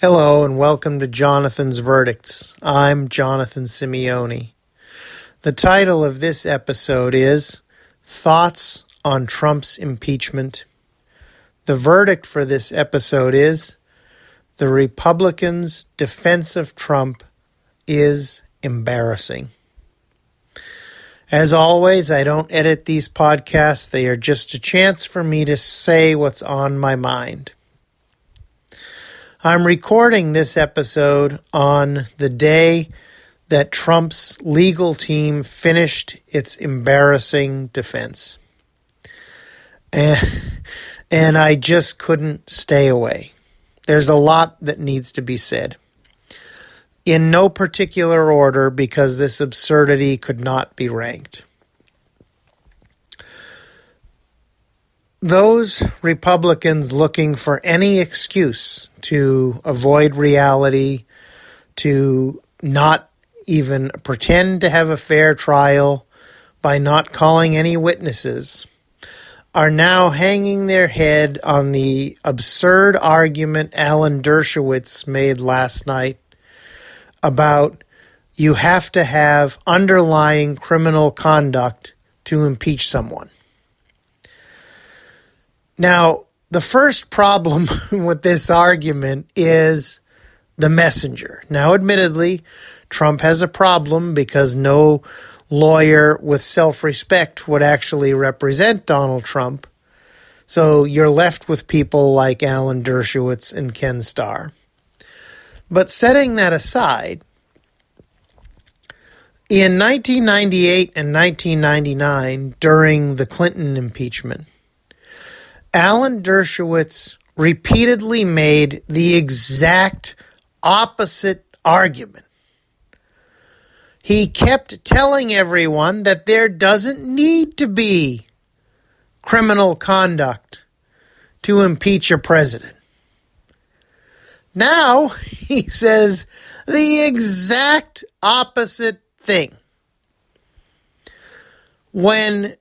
Hello and welcome to Jonathan's Verdicts. I'm Jonathan Simeone. The title of this episode is Thoughts on Trump's Impeachment. The verdict for this episode is The Republicans' defense of Trump is embarrassing. As always, I don't edit these podcasts, they are just a chance for me to say what's on my mind. I'm recording this episode on the day that Trump's legal team finished its embarrassing defense. And, and I just couldn't stay away. There's a lot that needs to be said. In no particular order, because this absurdity could not be ranked. Those Republicans looking for any excuse to avoid reality, to not even pretend to have a fair trial by not calling any witnesses, are now hanging their head on the absurd argument Alan Dershowitz made last night about you have to have underlying criminal conduct to impeach someone. Now, the first problem with this argument is the messenger. Now, admittedly, Trump has a problem because no lawyer with self respect would actually represent Donald Trump. So you're left with people like Alan Dershowitz and Ken Starr. But setting that aside, in 1998 and 1999, during the Clinton impeachment, Alan Dershowitz repeatedly made the exact opposite argument. He kept telling everyone that there doesn't need to be criminal conduct to impeach a president. Now he says the exact opposite thing. When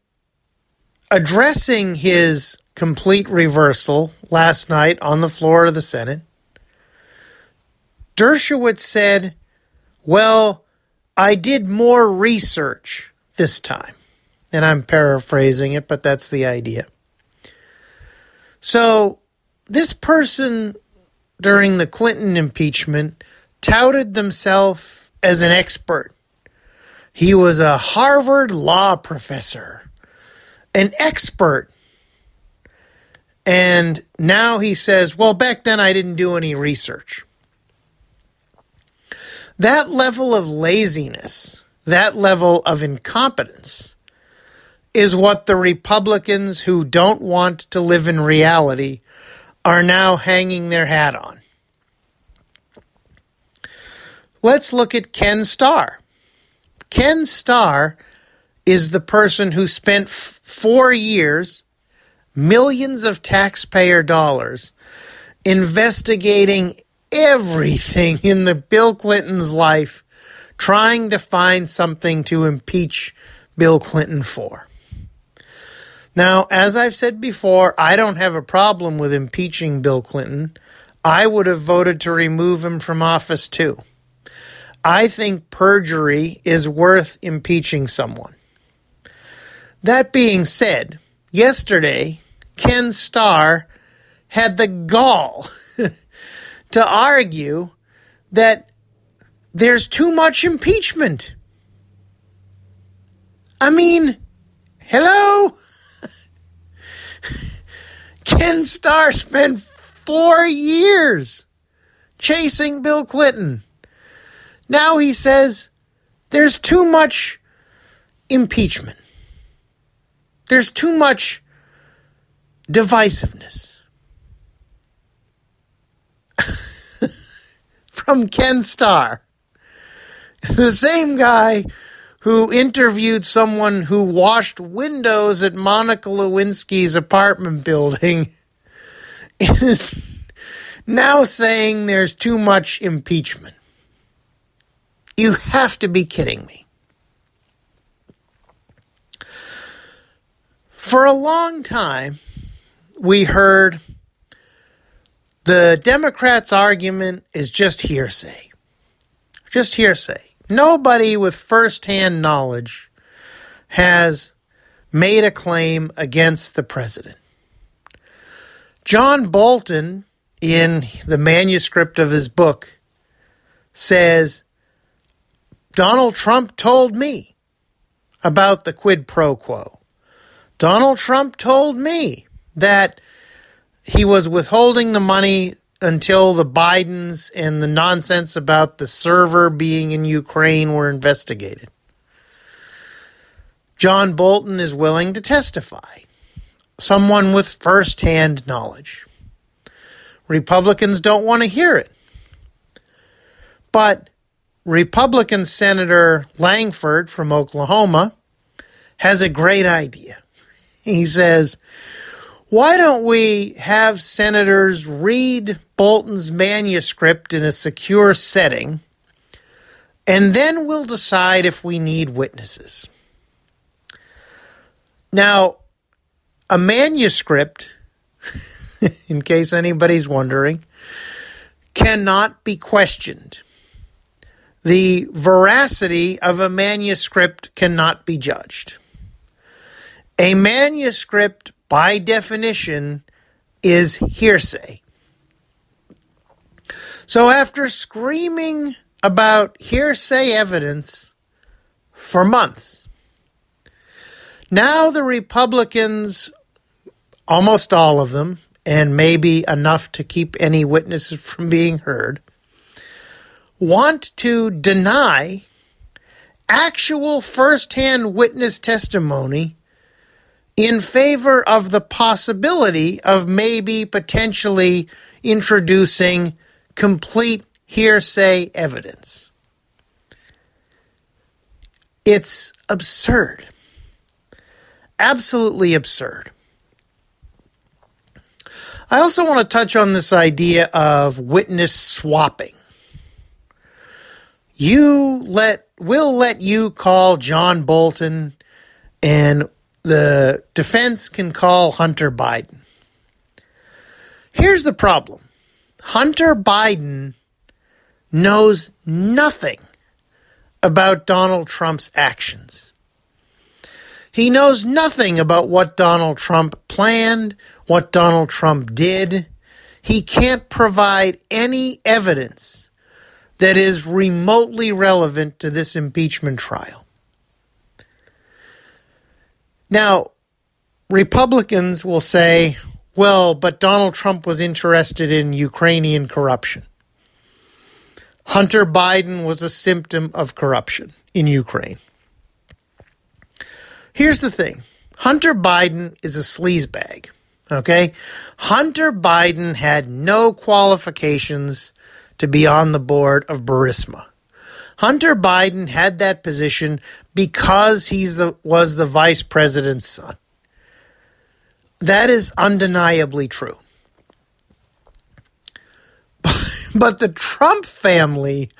addressing his complete reversal last night on the floor of the Senate. Dershowitz said, Well, I did more research this time. And I'm paraphrasing it, but that's the idea. So, this person during the Clinton impeachment touted themselves as an expert. He was a Harvard law professor, an expert and now he says, well, back then I didn't do any research. That level of laziness, that level of incompetence, is what the Republicans who don't want to live in reality are now hanging their hat on. Let's look at Ken Starr. Ken Starr is the person who spent f- four years millions of taxpayer dollars investigating everything in the Bill Clinton's life, trying to find something to impeach Bill Clinton for. Now, as I've said before, I don't have a problem with impeaching Bill Clinton. I would have voted to remove him from office too. I think perjury is worth impeaching someone. That being said, yesterday Ken Starr had the gall to argue that there's too much impeachment. I mean, hello? Ken Starr spent four years chasing Bill Clinton. Now he says there's too much impeachment. There's too much divisiveness. From Ken Starr, the same guy who interviewed someone who washed windows at Monica Lewinsky's apartment building, is now saying there's too much impeachment. You have to be kidding me. For a long time, we heard The Democrats' argument is just hearsay. Just hearsay. Nobody with firsthand knowledge has made a claim against the president. John Bolton, in the manuscript of his book, says Donald Trump told me about the quid pro quo. Donald Trump told me that he was withholding the money until the Bidens and the nonsense about the server being in Ukraine were investigated. John Bolton is willing to testify, someone with firsthand knowledge. Republicans don't want to hear it. But Republican Senator Lankford from Oklahoma has a great idea. He says, why don't we have senators read Bolton's manuscript in a secure setting, and then we'll decide if we need witnesses? Now, a manuscript, in case anybody's wondering, cannot be questioned. The veracity of a manuscript cannot be judged. A manuscript by definition, is hearsay. So after screaming about hearsay evidence for months, now the Republicans, almost all of them, and maybe enough to keep any witnesses from being heard, want to deny actual firsthand witness testimony in favor of the possibility of maybe potentially introducing complete hearsay evidence. It's absurd. Absolutely absurd. I also want to touch on this idea of witness swapping. You let we'll let you call John Bolton and the defense can call Hunter Biden. Here's the problem Hunter Biden knows nothing about Donald Trump's actions. He knows nothing about what Donald Trump planned, what Donald Trump did. He can't provide any evidence that is remotely relevant to this impeachment trial. Now, Republicans will say, well, but Donald Trump was interested in Ukrainian corruption. Hunter Biden was a symptom of corruption in Ukraine. Here's the thing Hunter Biden is a sleazebag. Okay? Hunter Biden had no qualifications to be on the board of Burisma. Hunter Biden had that position because he's the was the vice president's son. That is undeniably true. But the Trump family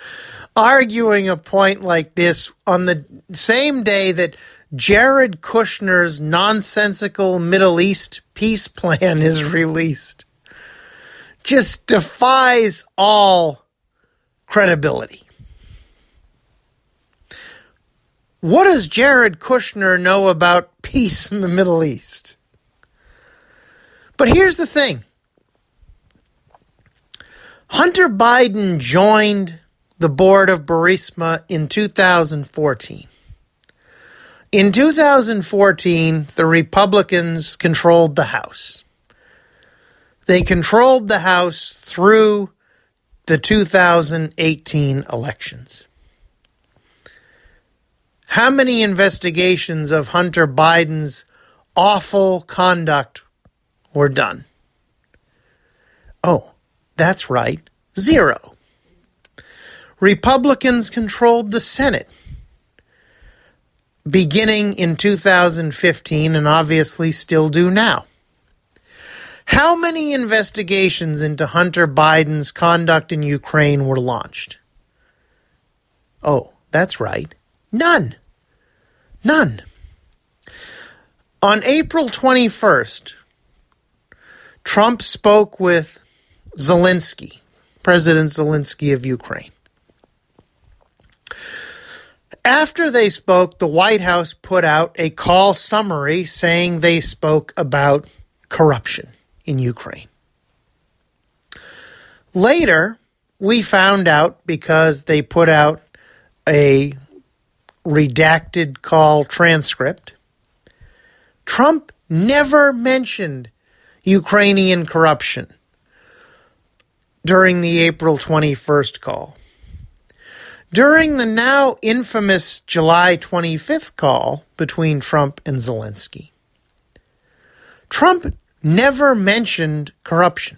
arguing a point like this on the same day that Jared Kushner's nonsensical Middle East peace plan is released just defies all credibility. What does Jared Kushner know about peace in the Middle East? But here's the thing Hunter Biden joined the board of Burisma in 2014. In 2014, the Republicans controlled the House. They controlled the House through the 2018 elections. How many investigations of Hunter Biden's awful conduct were done? Oh, that's right, zero. Republicans controlled the Senate beginning in 2015 and obviously still do now. How many investigations into Hunter Biden's conduct in Ukraine were launched? Oh, that's right, None. None. On April 21st, Trump spoke with Zelensky, President Zelensky of Ukraine. After they spoke, the White House put out a call summary saying they spoke about corruption in Ukraine. Later, we found out because they put out a redacted call transcript. Trump never mentioned Ukrainian corruption during the April 21st call. During the now infamous July 25th call between Trump and Zelensky, Trump never mentioned corruption.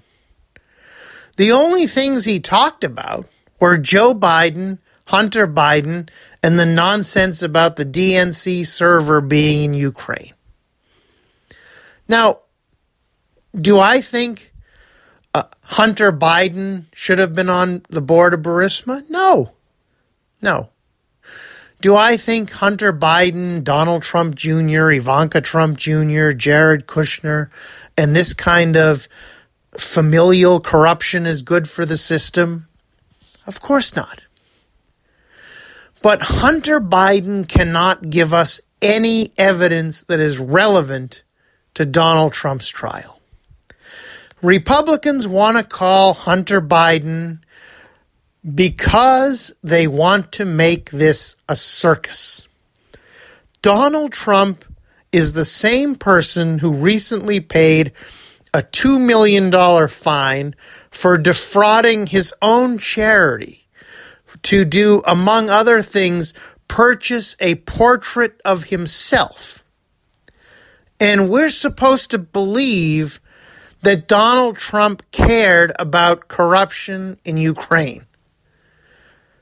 The only things he talked about were Joe Biden, Hunter Biden, and the nonsense about the DNC server being in Ukraine. Now, do I think uh, Hunter Biden should have been on the board of Burisma? No. No. Do I think Hunter Biden, Donald Trump Jr., Ivanka Trump Jr., Jared Kushner, and this kind of familial corruption is good for the system? Of course not. But Hunter Biden cannot give us any evidence that is relevant to Donald Trump's trial. Republicans want to call Hunter Biden because they want to make this a circus. Donald Trump is the same person who recently paid a $2 million fine for defrauding his own charity to do, among other things, purchase a portrait of himself. And we're supposed to believe that Donald Trump cared about corruption in Ukraine.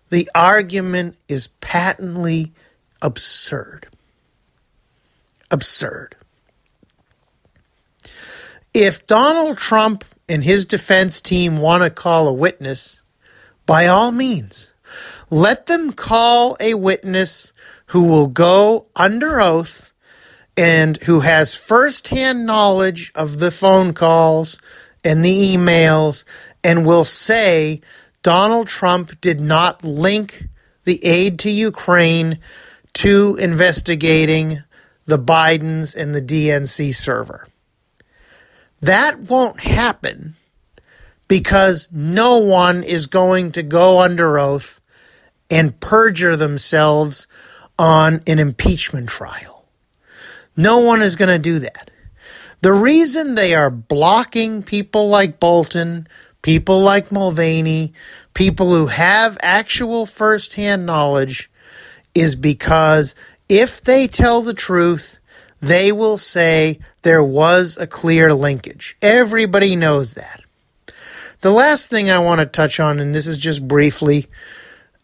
The argument is patently absurd. Absurd. If Donald Trump and his defense team want to call a witness, by all means, let them call a witness who will go under oath and who has firsthand knowledge of the phone calls and the emails and will say Donald Trump did not link the aid to Ukraine to investigating the Bidens and the DNC server. That won't happen because no one is going to go under oath and perjure themselves on an impeachment trial. No one is going to do that. The reason they are blocking people like Bolton, people like Mulvaney, people who have actual firsthand knowledge, is because if they tell the truth, they will say there was a clear linkage. Everybody knows that. The last thing I want to touch on, and this is just briefly,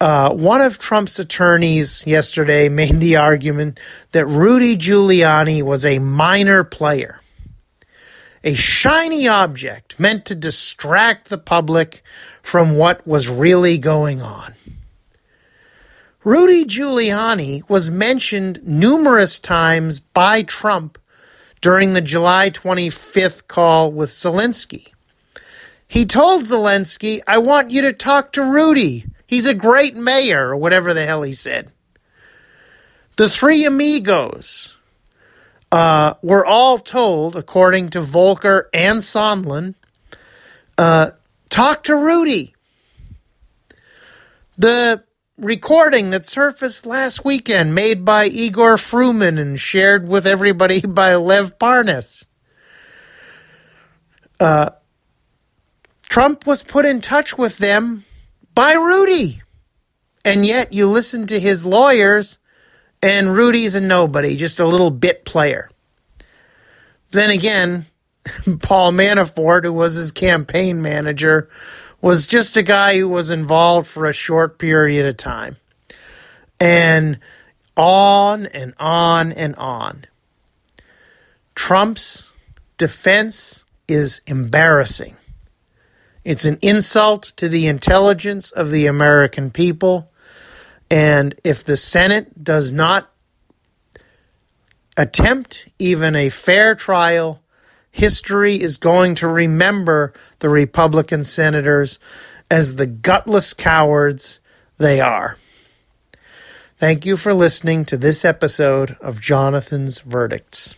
uh, one of Trump's attorneys yesterday made the argument that Rudy Giuliani was a minor player, a shiny object meant to distract the public from what was really going on. Rudy Giuliani was mentioned numerous times by Trump during the July 25th call with Zelensky. He told Zelensky, I want you to talk to Rudy. He's a great mayor, or whatever the hell he said. The three amigos uh, were all told, according to Volker and Sondland, uh, talk to Rudy. The recording that surfaced last weekend, made by Igor Fruman and shared with everybody by Lev Parnas. Uh, Trump was put in touch with them by Rudy. And yet you listen to his lawyers, and Rudy's a nobody, just a little bit player. Then again, Paul Manafort, who was his campaign manager, was just a guy who was involved for a short period of time. And on and on and on. Trump's defense is embarrassing. It's an insult to the intelligence of the American people. And if the Senate does not attempt even a fair trial, history is going to remember the Republican senators as the gutless cowards they are. Thank you for listening to this episode of Jonathan's Verdicts.